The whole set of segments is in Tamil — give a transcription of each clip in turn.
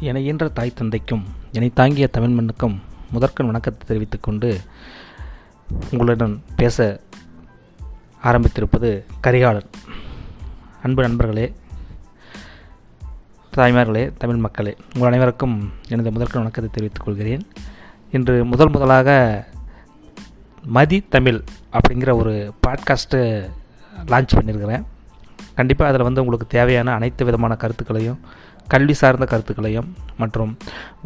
என இயன்ற தாய் தந்தைக்கும் என்னை தாங்கிய தமிழ் மண்ணுக்கும் முதற்கண் வணக்கத்தை தெரிவித்துக் கொண்டு உங்களுடன் பேச ஆரம்பித்திருப்பது கரிகாலன். அன்பு நண்பர்களே தாய்மார்களே தமிழ் மக்களே உங்கள் அனைவருக்கும் எனது முதற்கண் வணக்கத்தை தெரிவித்துக் கொள்கிறேன். இன்று முதல் முதலாக மதி தமிழ் அப்படிங்கிற ஒரு பாட்காஸ்ட்டு லான்ச் பண்ணியிருக்கிறேன். கண்டிப்பாக அதில் வந்து உங்களுக்கு தேவையான அனைத்து விதமான கருத்துக்களையும் கல்வி சார்ந்த கருத்துக்களையும் மற்றும்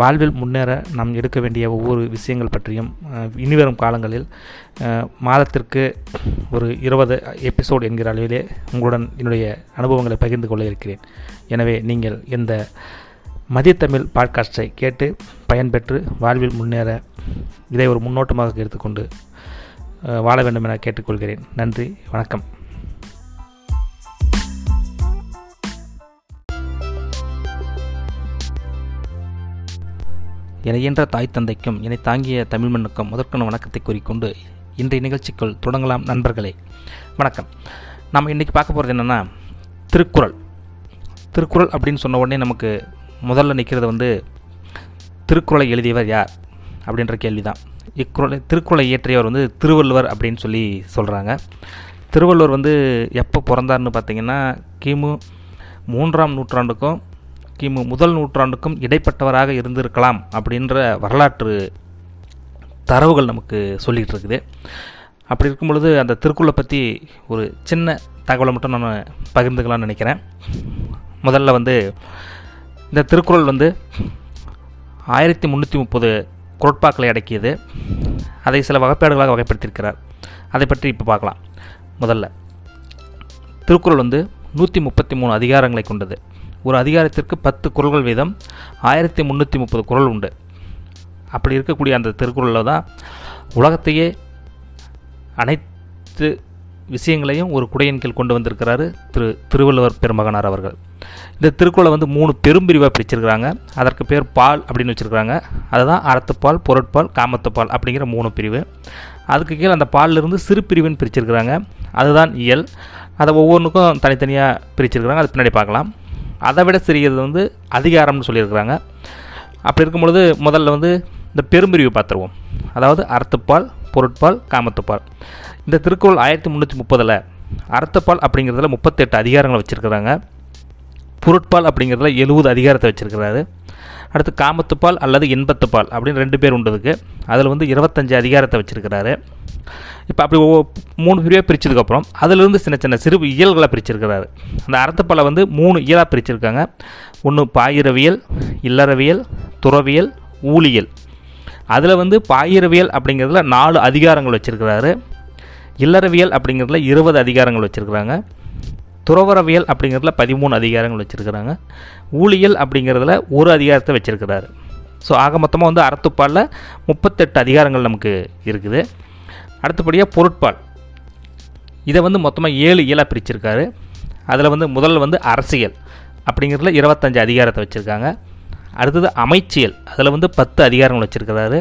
வாழ்வில் முன்னேற நாம் எடுக்க வேண்டிய ஒவ்வொரு விஷயங்கள் பற்றியும் இனிவரும் காலங்களில் மாதத்திற்கு ஒரு இருபது எபிசோட் என்கிற அளவிலே உங்களுடன் என்னுடைய அனுபவங்களை பகிர்ந்து கொள்ள இருக்கிறேன். எனவே நீங்கள் இந்த மதியத்தமிழ் பாட்காஸ்டை கேட்டு பயன்பெற்று வாழ்வில் முன்னேற இதை ஒரு முன்னோட்டமாக எடுத்துக்கொண்டு வாழ வேண்டும் என கேட்டுக்கொள்கிறேன். நன்றி வணக்கம். என தாய் தந்தைக்கும் இணை தாங்கிய தமிழ் மண்ணுக்கும் முதற்கொண்டு வணக்கத்தை கூறிக்கொண்டு இன்றைய நிகழ்ச்சிக்குள் தொடங்கலாம் நண்பர்களே. வணக்கம். நம்ம இன்றைக்கி பார்க்க போகிறது என்னென்னா திருக்குறள். திருக்குறள் அப்படின்னு சொன்ன உடனே நமக்கு முதல்ல நிற்கிறது வந்து திருக்குறளை எழுதியவர் யார் அப்படின்ற கேள்வி தான் இக்குறளை திருக்குறளை இயற்றியவர் வந்து திருவள்ளுவர் அப்படின்னு சொல்லி சொல்கிறாங்க திருவள்ளுவர் வந்து எப்போ பிறந்தார்னு பார்த்தீங்கன்னா கிமு மூன்றாம் நூற்றாண்டுக்கும் கிமு முதல் நூற்றாண்டுக்கும் இடைப்பட்டவராக இருந்திருக்கலாம் அப்படின்ற வரலாற்று தரவுகள் நமக்கு சொல்லிகிட்டு இருக்குது. அப்படி இருக்கும் பொழுது அந்த திருக்குறளை பற்றி ஒரு சின்ன தகவலை மட்டும் நான் பகிர்ந்துக்கலாம்னு நினைக்கிறேன். முதல்ல வந்து இந்த திருக்குறள் வந்து ஆயிரத்தி முந்நூற்றி முப்பது குரட்பாக்களை அடக்கியது. அதை சில வகைப்பாடுகளாக வகைப்படுத்தியிருக்கிறார். அதை பற்றி இப்போ பார்க்கலாம். முதல்ல திருக்குறள் வந்து நூற்றி முப்பத்தி மூணு அதிகாரங்களை கொண்டது. ஒரு அதிகாரத்திற்கு பத்து குறள்கள் வீதம் ஆயிரத்தி முந்நூற்றி முப்பது குறள் உண்டு. அப்படி இருக்கக்கூடிய அந்த திருக்குறளில் தான் உலகத்தையே அனைத்து விஷயங்களையும் ஒரு குடையின் கீழ் கொண்டு வந்திருக்கிறாரு திரு திருவள்ளுவர் பெருமகனார் அவர்கள். இந்த திருக்குறளை வந்து மூணு பெரும்பிரிவாக பிரிச்சிருக்கிறாங்க. அதற்கு பேர் பால் அப்படின்னு வச்சுருக்கிறாங்க. அதுதான் அறத்துப்பால் பொருட்பால் காமத்துப்பால் அப்படிங்கிற மூணு பிரிவு. அதுக்கு கீழே அந்த பாலிலிருந்து சிறு பிரிவுன்னு பிரிச்சிருக்கிறாங்க. அதுதான் இயல். அதை ஒவ்வொன்றுக்கும் தனித்தனியாக பிரிச்சிருக்கிறாங்க. அது பின்னாடி பார்க்கலாம். அதை விட சிறியது வந்து அதிகாரம்னு சொல்லியிருக்கிறாங்க. அப்படி இருக்கும் பொழுது முதல்ல வந்து இந்த பெரும்பிரிவு பார்த்துருவோம். அதாவது அறத்துப்பால் பொருட்பால் காமத்துப்பால். இந்த திருக்குறள் ஆயிரத்தி முந்நூற்றி முப்பதில் அறத்துப்பால் அப்படிங்கிறதுல முப்பத்தெட்டு அதிகாரங்கள் வச்சுருக்கிறாங்க. பொருட்பால் அப்படிங்கிறதுல எழுபது அதிகாரத்தை வச்சுருக்கிறாரு. அடுத்து காமத்துப்பால் அல்லது இன்பத்துப்பால் அப்படின்னு ரெண்டு பேர் உண்டுதுக்கு அதில் வந்து இருபத்தஞ்சு அதிகாரத்தை வச்சுருக்கிறாரு. இப்போ அப்படி ஒவ்வொரு மூணு பிரிவாக பிரித்ததுக்கப்புறம் அதிலிருந்து சின்ன சின்ன சிறு இயல்களை பிரிச்சிருக்கிறாரு. அந்த அறத்துப்பாலை வந்து மூணு இயலாக பிரிச்சிருக்காங்க. ஒன்று பாயிரவியல் இல்லறவியல் துறவியல் ஊழியல். அதில் வந்து பாயிரவியல் அப்படிங்கிறதுல நாலு அதிகாரங்கள் வச்சுருக்கிறாரு. இல்லறவியல் அப்படிங்கிறதுல இருபது அதிகாரங்கள் வச்சுருக்கிறாங்க. துறவரவியல் அப்படிங்கிறதுல பதிமூணு அதிகாரங்கள் வச்சுருக்கிறாங்க. ஊழியல் அப்படிங்கிறதுல ஒரு அதிகாரத்தை வச்சுருக்கிறாரு. ஸோ ஆக மொத்தமாக வந்து அறத்துப்பாலில் முப்பத்தெட்டு அதிகாரங்கள் நமக்கு இருக்குது. அடுத்தபடியாக பொருட்பால். இதை வந்து மொத்தமாக ஏழு இயலாக பிரிச்சிருக்காரு. அதில் வந்து முதல்ல வந்து அரசியல் அப்படிங்கிறதுல இருபத்தஞ்சு அதிகாரத்தை வச்சுருக்காங்க. அடுத்தது அமைச்சியல் அதில் வந்து பத்து அதிகாரங்கள் வச்சுருக்கிறாரு.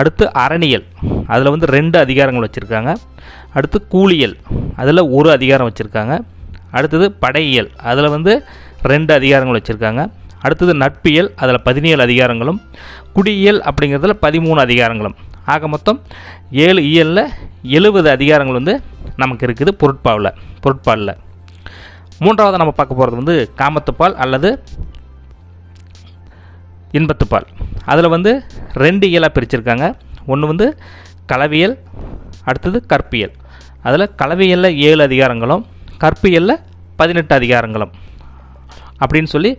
அடுத்து அரணியல் அதில் வந்து ரெண்டு அதிகாரங்கள் வச்சுருக்காங்க. அடுத்து கூலியல் அதில் ஒரு அதிகாரம் வச்சுருக்காங்க. அடுத்தது படையியல் அதில் வந்து ரெண்டு அதிகாரங்கள் வச்சுருக்காங்க. அடுத்தது நட்பியல் அதில் பதினேழு அதிகாரங்களும். குடியியல் அப்படிங்கிறதுல பதிமூணு அதிகாரங்களும். ஆக மொத்தம் ஏழு இயலில் எழுபது அதிகாரங்கள் வந்து நமக்கு இருக்குது பொருட்பாவில் பொருட்பாலில் மூன்றாவது நம்ம பார்க்க போகிறது வந்து காமத்துப்பால் அல்லது இன்பத்துப்பால். அதில் வந்து ரெண்டு இயலாக பிரிச்சிருக்காங்க. ஒன்று வந்து கலவியல் அடுத்தது கற்பியல். அதில் கலவியலில் ஏழு அதிகாரங்களும் கற்பியலில் பதினெட்டு அதிகாரங்களும். அப்படின்னு சொல்லி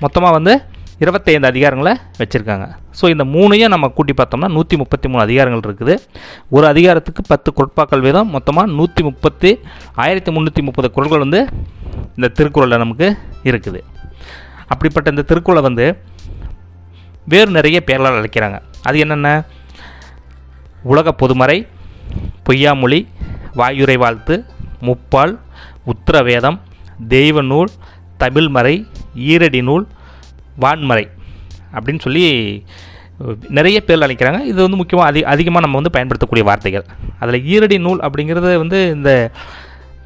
மொத்தமாக வந்து இருபத்தைந்து அதிகாரங்களை வச்சுருக்காங்க. ஸோ இந்த மூணையும் நம்ம கூட்டி பார்த்தோம்னா நூற்றி முப்பத்தி மூணு அதிகாரங்கள் இருக்குது. ஒரு அதிகாரத்துக்கு பத்து குரட்பாக்கள் வீதம். மொத்தமாக நூற்றி முப்பத்தி ஆயிரத்தி முந்நூற்றி முப்பது குரல்கள் வந்து இந்த திருக்குறளில் நமக்கு இருக்குது. அப்படிப்பட்ட இந்த திருக்குறளை வந்து வேறு நிறைய பேர்களால் அழைக்கிறாங்க. அது என்னென்ன? உலக பொதுமறை பொய்யாமொழி வாயுரை வாழ்த்து முப்பால் உத்தரவேதம் தெய்வ நூல் தமிழ்மறை ஈரடி நூல் வான்மறை அப்படின்னு சொல்லி நிறைய பேர் அழைக்கிறாங்க. இது வந்து முக்கியமாக அதிக அதிகமாக நம்ம வந்து பயன்படுத்தக்கூடிய வார்த்தைகள். அதில் ஈரடி நூல் அப்படிங்கிறது வந்து இந்த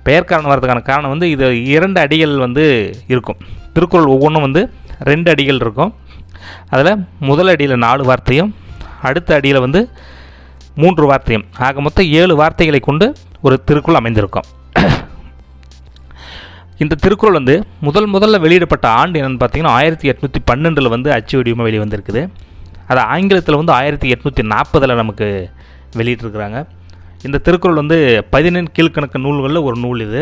பெயர் காரணம் வர்றதுக்கான காரணம் வந்து இது இரண்டு அடிகள் வந்து இருக்கும். திருக்குறள் ஒவ்வொன்றும் வந்து ரெண்டு அடிகள் இருக்கும். அதில் முதல் அடியில் நாலு வார்த்தையும் அடுத்த அடியில் வந்து மூன்று வார்த்தையும். ஆக மொத்தம் ஏழு வார்த்தைகளை கொண்டு ஒரு திருக்குறள் அமைந்திருக்கும். இந்த திருக்குறள் வந்து முதல் முதல்ல வெளியிடப்பட்ட ஆண்டு என்னென்னு பார்த்தீங்கன்னா ஆயிரத்தி எட்நூற்றி பன்னெண்டில் வந்து அச்சு வடிவமாக வெளிவந்திருக்குது. அது ஆங்கிலத்தில் வந்து ஆயிரத்தி எட்நூற்றி நாற்பதில் நமக்கு வெளியிட்டிருக்கிறாங்க. இந்த திருக்குறள் வந்து பதினெண் கீழ்கணக்கு நூல்களில் ஒரு நூல் இது.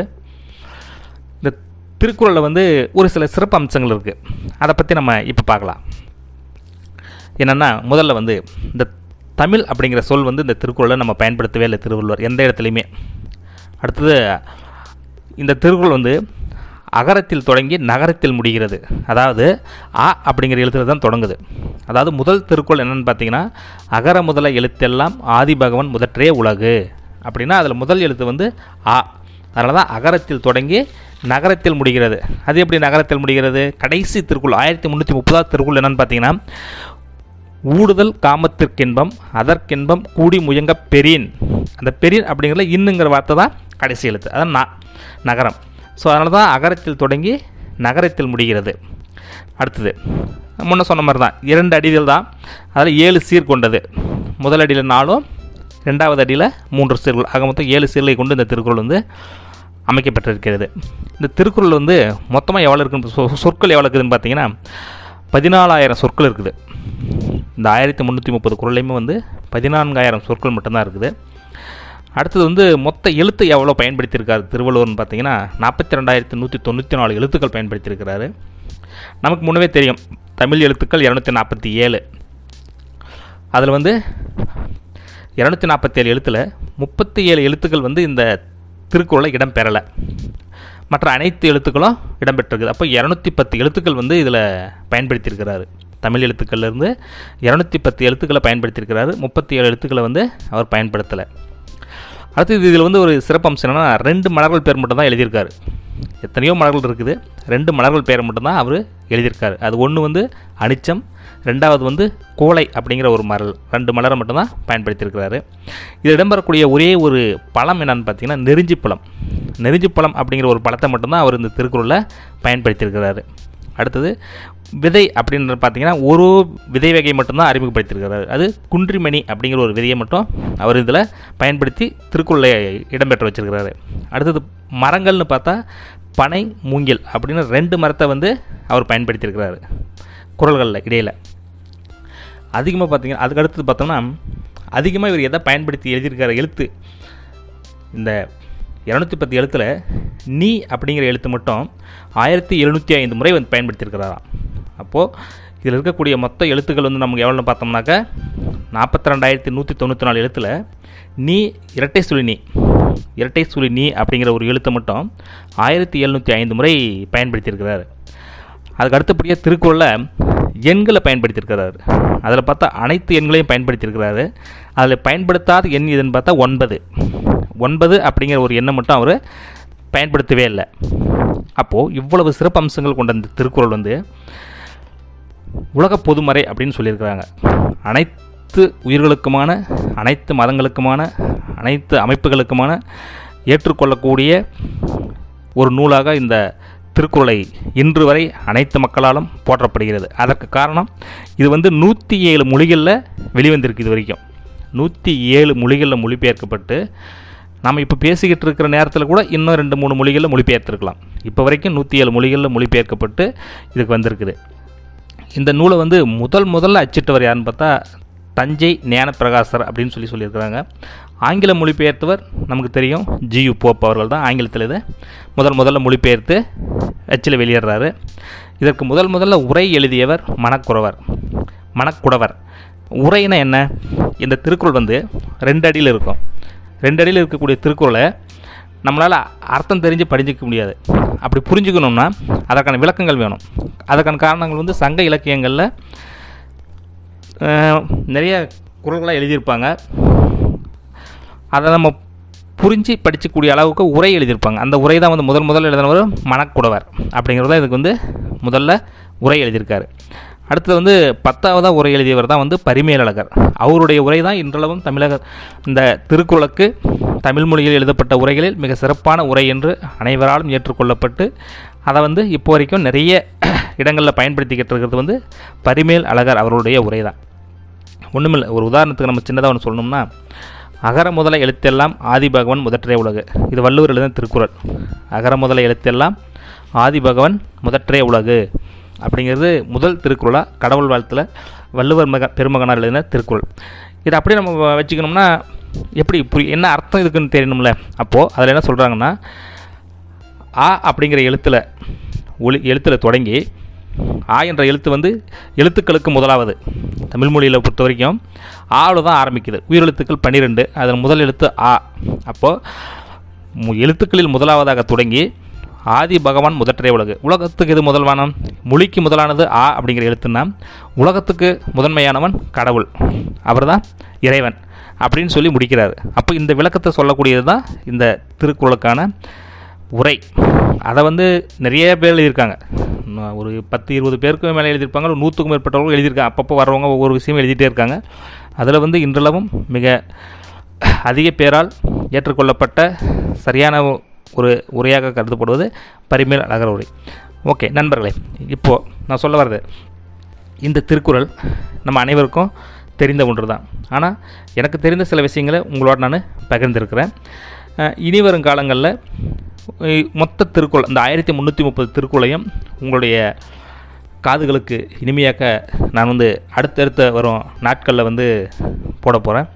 இந்த திருக்குறளில் வந்து ஒரு சில சிறப்பு அம்சங்கள் இருக்குது அதை பற்றி நம்ம இப்போ பார்க்கலாம். என்னென்னா முதல்ல வந்து இந்த தமிழ் அப்படிங்கிற சொல் வந்து இந்த திருக்குறளை நம்ம பயன்படுத்தவே இல்லை திருவள்ளுவர் எந்த இடத்துலையுமே. அடுத்தது இந்த திருக்குறள் வந்து அகரத்தில் தொடங்கி நகரத்தில் முடிகிறது. அதாவது ஆ அப்படிங்கிற எழுத்துல தான் தொடங்குது. அதாவது முதல் திருக்குறள் என்னென்னு பார்த்தீங்கன்னா அகர முதல எழுத்தெல்லாம் ஆதி பகவன் முதற்றே உலகு. அப்படின்னா அதில் முதல் எழுத்து வந்து ஆ அதனால தான் அகரத்தில் தொடங்கி நகரத்தில் முடிகிறது. அது எப்படி நகரத்தில் முடிகிறது? கடைசி திருக்குள் ஆயிரத்தி முந்நூற்றி முப்பதாவது திருக்குள் என்னென்னு பார்த்தீங்கன்னா ஊடுதல் காமத்திற்கின்பம் அதற்கின்பம் கூடி முயங்க பெரியன் அந்த பெரியன் அப்படிங்கிறதுல இன்னுங்கிற வார்த்தை தான் கடைசி எழுத்து. அதான் நான் நகரம். ஸோ அதனால தான் அகரத்தில் தொடங்கி நகரத்தில் முடிகிறது. அடுத்தது முன்ன சொன்ன மாதிரி தான் இரண்டு அடிகள் தான் அதில் ஏழு சீர் கொண்டது. முதல் அடியில் நாலும் ரெண்டாவது அடியில் மூன்று சீர்கள். ஆக மொத்தம் ஏழு சீர்களை கொண்டு இந்த திருக்குறள் வந்து அமைக்கப்பட்டிருக்கிறது. இந்த திருக்குறள் வந்து மொத்தமாக எவ்வளோ இருக்குன்னு சொ- சொற்கள் எவ்வளோ இருக்குதுன்னு பார்த்தீங்கன்னா பதினாலாயிரம் சொற்கள் இருக்குது. இந்த ஆயிரத்தி முந்நூற்றி முப்பது குரல்லையுமே வந்து பதினான்காயிரம் சொற்கள் மட்டும்தான் இருக்குது. அடுத்தது வந்து மொத்த எழுத்து எவ்வளோ பயன்படுத்தியிருக்காரு? திருவள்ளுவர்னு பார்த்தீங்கன்னா நாற்பத்தி ரெண்டாயிரத்தி நூற்றி தொண்ணூற்றி நாலு எழுத்துக்கள் பயன்படுத்தியிருக்கிறாரு. நமக்கு முன்னவே தெரியும் தமிழ் எழுத்துக்கள் இரநூத்தி நாற்பத்தி ஏழு. அதில் வந்து இரநூத்தி நாற்பத்தேழு எழுத்தில் முப்பத்தி ஏழு எழுத்துக்கள் வந்து இந்த திருக்குறளை இடம் பெறலை மற்ற அனைத்து எழுத்துக்களும் இடம்பெற்றிருக்குது. அப்போ இரநூத்தி பத்து எழுத்துக்கள் வந்து இதில் பயன்படுத்தியிருக்கிறாரு. தமிழ் எழுத்துக்கள்லேருந்து இரநூத்தி பத்து எழுத்துக்களை பயன்படுத்தியிருக்கிறாரு. முப்பத்தி ஏழு எழுத்துக்களை வந்து அவர் பயன்படுத்தலை. அடுத்தது இதில் வந்து ஒரு சிறப்பம்சம் என்னென்னா ரெண்டு மலர்கள் பேர் மட்டும்தான் எழுதியிருக்காரு. எத்தனையோ மலர்கள் இருக்குது. ரெண்டு மலர்கள் பேர் மட்டும்தான் அவர் எழுதியிருக்காரு. அது ஒன்று வந்து அனிச்சம் ரெண்டாவது வந்து கோலை அப்படிங்கிற ஒரு மலர் ரெண்டு மலரை மட்டும்தான் பயன்படுத்தியிருக்கிறாரு. இது இடம்பெறக்கூடிய ஒரே ஒரு பழம் என்னென்னு பார்த்தீங்கன்னா நெருஞ்சி பழம் நெருஞ்சி பழம் அப்படிங்கிற ஒரு பழத்தை மட்டும்தான் அவர் இந்த திருக்குறளில் பயன்படுத்தியிருக்கிறாரு. அடுத்தது விதை அப்படின்னு பார்த்தீங்கன்னா ஒரு விதை வகை மட்டும்தான் அறிமுகப்படுத்தியிருக்கிறார். அது குன்றிமணி அப்படிங்கிற ஒரு விதையை மட்டும் அவர் இதில் பயன்படுத்தி திருக்குறளை இடம்பெற்று வச்சிருக்கிறாரு. அடுத்தது மரங்கள்னு பார்த்தா பனை மூங்கில் அப்படின்னு ரெண்டு மரத்தை வந்து அவர் பயன்படுத்தியிருக்கிறாரு குரல்களில் இடையில். அதிகமாக பார்த்தீங்கன்னா அதுக்கு அடுத்தது பார்த்தோம்னா அதிகமாக இவர் எதை பயன்படுத்தி எழுதியிருக்காரு எழுத்து இந்த இரநூத்தி பத்து எழுத்தில் நீ அப்படிங்கிற எழுத்து மட்டும் ஆயிரத்தி எழுநூற்றி ஐந்து முறை வந்து பயன்படுத்தியிருக்கிறாராம். அப்போது இதில் இருக்கக்கூடிய மொத்த எழுத்துக்கள் வந்து நமக்கு எவ்வளோன்னு பார்த்தோம்னாக்கா நாற்பத்தி ரெண்டாயிரத்தி நூற்றி தொண்ணூற்றி நாலு எழுத்தில் நீ இரட்டை சுழி நீ இரட்டை சுழி நீ அப்படிங்கிற ஒரு எழுத்தை மட்டும் ஆயிரத்தி எழுநூற்றி ஐந்து முறை பயன்படுத்தியிருக்கிறார். அதுக்கு அடுத்தபடியாக திருக்குறளில் எண்களை பயன்படுத்தியிருக்கிறாரு. அதில் பார்த்தா அனைத்து எண்களையும் பயன்படுத்தியிருக்கிறாரு. அதில் பயன்படுத்தாத எண் இதுன்னு பார்த்தா ஒன்பது. ஒன்பது அப்படிங்கிற ஒரு எண்ணை மட்டும் அவர் பயன்படுத்தவே இல்லை. அப்போது இவ்வளவு சிறப்பு அம்சங்கள் கொண்ட இந்த திருக்குறள் வந்து உலக பொதுமறை அப்படின்னு சொல்லியிருக்கிறாங்க. அனைத்து உயிர்களுக்குமான அனைத்து மதங்களுக்குமான அனைத்து அமைப்புகளுக்குமான ஏற்றுக்கொள்ளக்கூடிய ஒரு நூலாக இந்த திருக்குறளை இன்று வரை அனைத்து மக்களாலும் போற்றப்படுகிறது. அதற்கு காரணம் இது வந்து நூற்றி ஏழு மொழிகளில் வெளிவந்திருக்கு இது வரைக்கும். நூற்றி ஏழு மொழிகளில் மொழிபெயர்க்கப்பட்டு நம்ம இப்போ பேசிக்கிட்டு இருக்கிற நேரத்தில் கூட இன்னும் ரெண்டு மூணு மொழிகளில் மொழிபெயர்த்துருக்கலாம். இப்போ வரைக்கும் நூற்றி ஏழு மொழிகளில் மொழிபெயர்க்கப்பட்டு இதுக்கு வந்திருக்குது. இந்த நூலை வந்து முதல் முதல்ல அச்சிட்டவர் யாருன்னு பார்த்தா தஞ்சை ஞானப்பிரகாசர் அப்படின்னு சொல்லி சொல்லியிருக்கிறாங்க. ஆங்கில மொழிபெயர்த்தவர் நமக்கு தெரியும் ஜியு போப் அவர்கள் தான் ஆங்கிலத்தில் இதை முதல் முதல்ல மொழிபெயர்த்து அச்சில் வெளியேறாரு இதற்கு முதல் முதல்ல உரை எழுதியவர் மணக்குறவர். மணக்குடவர். உரைனா என்ன? இந்த திருக்குறள் வந்து ரெண்டு அடியில் இருக்கும். ரெண்டு அடியில் இருக்கக்கூடிய திருக்குறளை நம்மளால் அர்த்தம் தெரிஞ்சு படிஞ்சிக்க முடியாது. அப்படி புரிஞ்சுக்கணும்னா அதற்கான விளக்கங்கள் வேணும். அதற்கான காரணங்கள் வந்து சங்க இலக்கியங்களில் நிறைய குரல்களாக எழுதியிருப்பாங்க. அதை நம்ம புரிஞ்சு படிக்கக்கூடிய அளவுக்கு உரை எழுதியிருப்பாங்க. அந்த உரை தான் வந்து முதல் முதல்ல எழுதினவர் மணக்குடவர் அப்படிங்கிறது தான் இதுக்கு வந்து முதல்ல உரை எழுதியிருக்காரு. அடுத்தது வந்து பத்தாவதாக உரை எழுதியவர் தான் வந்து பரிமேலழகர். அவருடைய உரை தான் இன்றளவும் தமிழக இந்த திருக்குறளுக்கு தமிழ் மொழியில் எழுதப்பட்ட உரைகளில் மிக சிறப்பான உரை என்று அனைவராலும் ஏற்றுக்கொள்ளப்பட்டு அதை வந்து இப்போ வரைக்கும் நிறைய இடங்களில் பயன்படுத்திக்கிட்டு இருக்கிறது வந்து பரிமேல் அழகர் அவருடைய உரை தான். ஒன்றுமில்லை ஒரு உதாரணத்துக்கு நம்ம சின்னதாக ஒன்று சொல்லணும்னா அகர முதல எழுத்தெல்லாம் ஆதி பகவன் முதற்றே உலகு. இது வள்ளுவர் எழுதின திருக்குறள். அகர முதல எழுத்தெல்லாம் ஆதி பகவன் முதற்றே உலகு. அப்படிங்கிறது முதல் திருக்குறளாக கடவுள் வாழ்த்தில் வள்ளுவர் மக பெருமகனார் எழுதின திருக்குறள். இதை அப்படியே நம்ம வச்சுக்கணும்னா எப்படி புரிய என்ன அர்த்தம் இருக்குன்னு தெரியணும்ல? அப்போது அதில் என்ன சொல்கிறாங்கன்னா ஆ அப்படிங்கிற எழுத்தில் ஒளி எழுத்தில் தொடங்கி ஆ என்ற எழுத்து வந்து எழுத்துக்களுக்கு முதலாவது. தமிழ் மொழியில் பொறுத்த வரைக்கும் ஆவில் தான் ஆரம்பிக்குது. உயிரெழுத்துக்கள் பன்னிரெண்டு அதன் முதல் எழுத்து ஆ. அப்போது எழுத்துக்களில் முதலாவதாக தொடங்கி ஆதி பகவான் முதற்றே உலகு. உலகத்துக்கு எது முதல்வானம்? மொழிக்கு முதலானது ஆ அப்படிங்கிற எழுத்துன்னா உலகத்துக்கு முதன்மையானவன் கடவுள். அவர்தான் இறைவன் அப்படின்னு சொல்லி முடிக்கிறார். அப்போ இந்த விளக்கத்தை சொல்லக்கூடியது தான் இந்த திருக்குறளுக்கான உரை. அதை வந்து நிறைய பேர் எழுதியிருக்காங்க. ஒரு பத்து இருபது பேருக்கு மேலே எழுதியிருப்பாங்க. ஒரு நூற்றுக்கும் மேற்பட்டவர்கள் எழுதியிருக்காங்க. அப்பப்போ வர்றவங்க ஒவ்வொரு விஷயமும் எழுதிட்டே இருக்காங்க. அதில் வந்து இன்றளவும் மிக அதிக பேரால் ஏற்றுக்கொள்ளப்பட்ட சரியான ஒரு உரையாக கருதப்படுவது பரிமேல் அழகர் உரை. ஓகே நண்பர்களே இப்போது நான் சொல்ல வர்றது இந்த திருக்குறள் நம்ம அனைவருக்கும் தெரிந்த ஒன்று தான் ஆனால் எனக்கு தெரிந்த சில விஷயங்களை உங்களோட நான் பகிர்ந்திருக்கிறேன். இனி வரும் காலங்களில் மொத்த திருக்குறள் இந்த ஆயிரத்தி முந்நூற்றி முப்பது திருக்குறளையும் உங்களுடைய காதுகளுக்கு இனிமையாக்க நான் வந்து அடுத்தடுத்த வரும் நாட்களில் வந்து போட போகிறேன்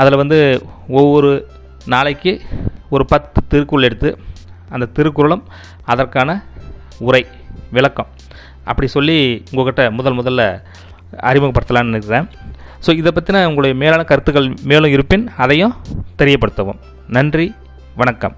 அதில் வந்து ஒவ்வொரு நாளைக்கு ஒரு பத்து திருக்குறள் எடுத்து அந்த திருக்குறளும் அதற்கான உரை விளக்கம். அப்படி சொல்லி உங்கள்கிட்ட முதல் முதல்ல அறிமுகப்படுத்தலான்னு இருக்கிறேன் ஸோ இதை பற்றின உங்களுடைய மேலான கருத்துக்கள் மேலும் இருப்பின் அதையும் தெரியப்படுத்தவும். நன்றி வணக்கம்.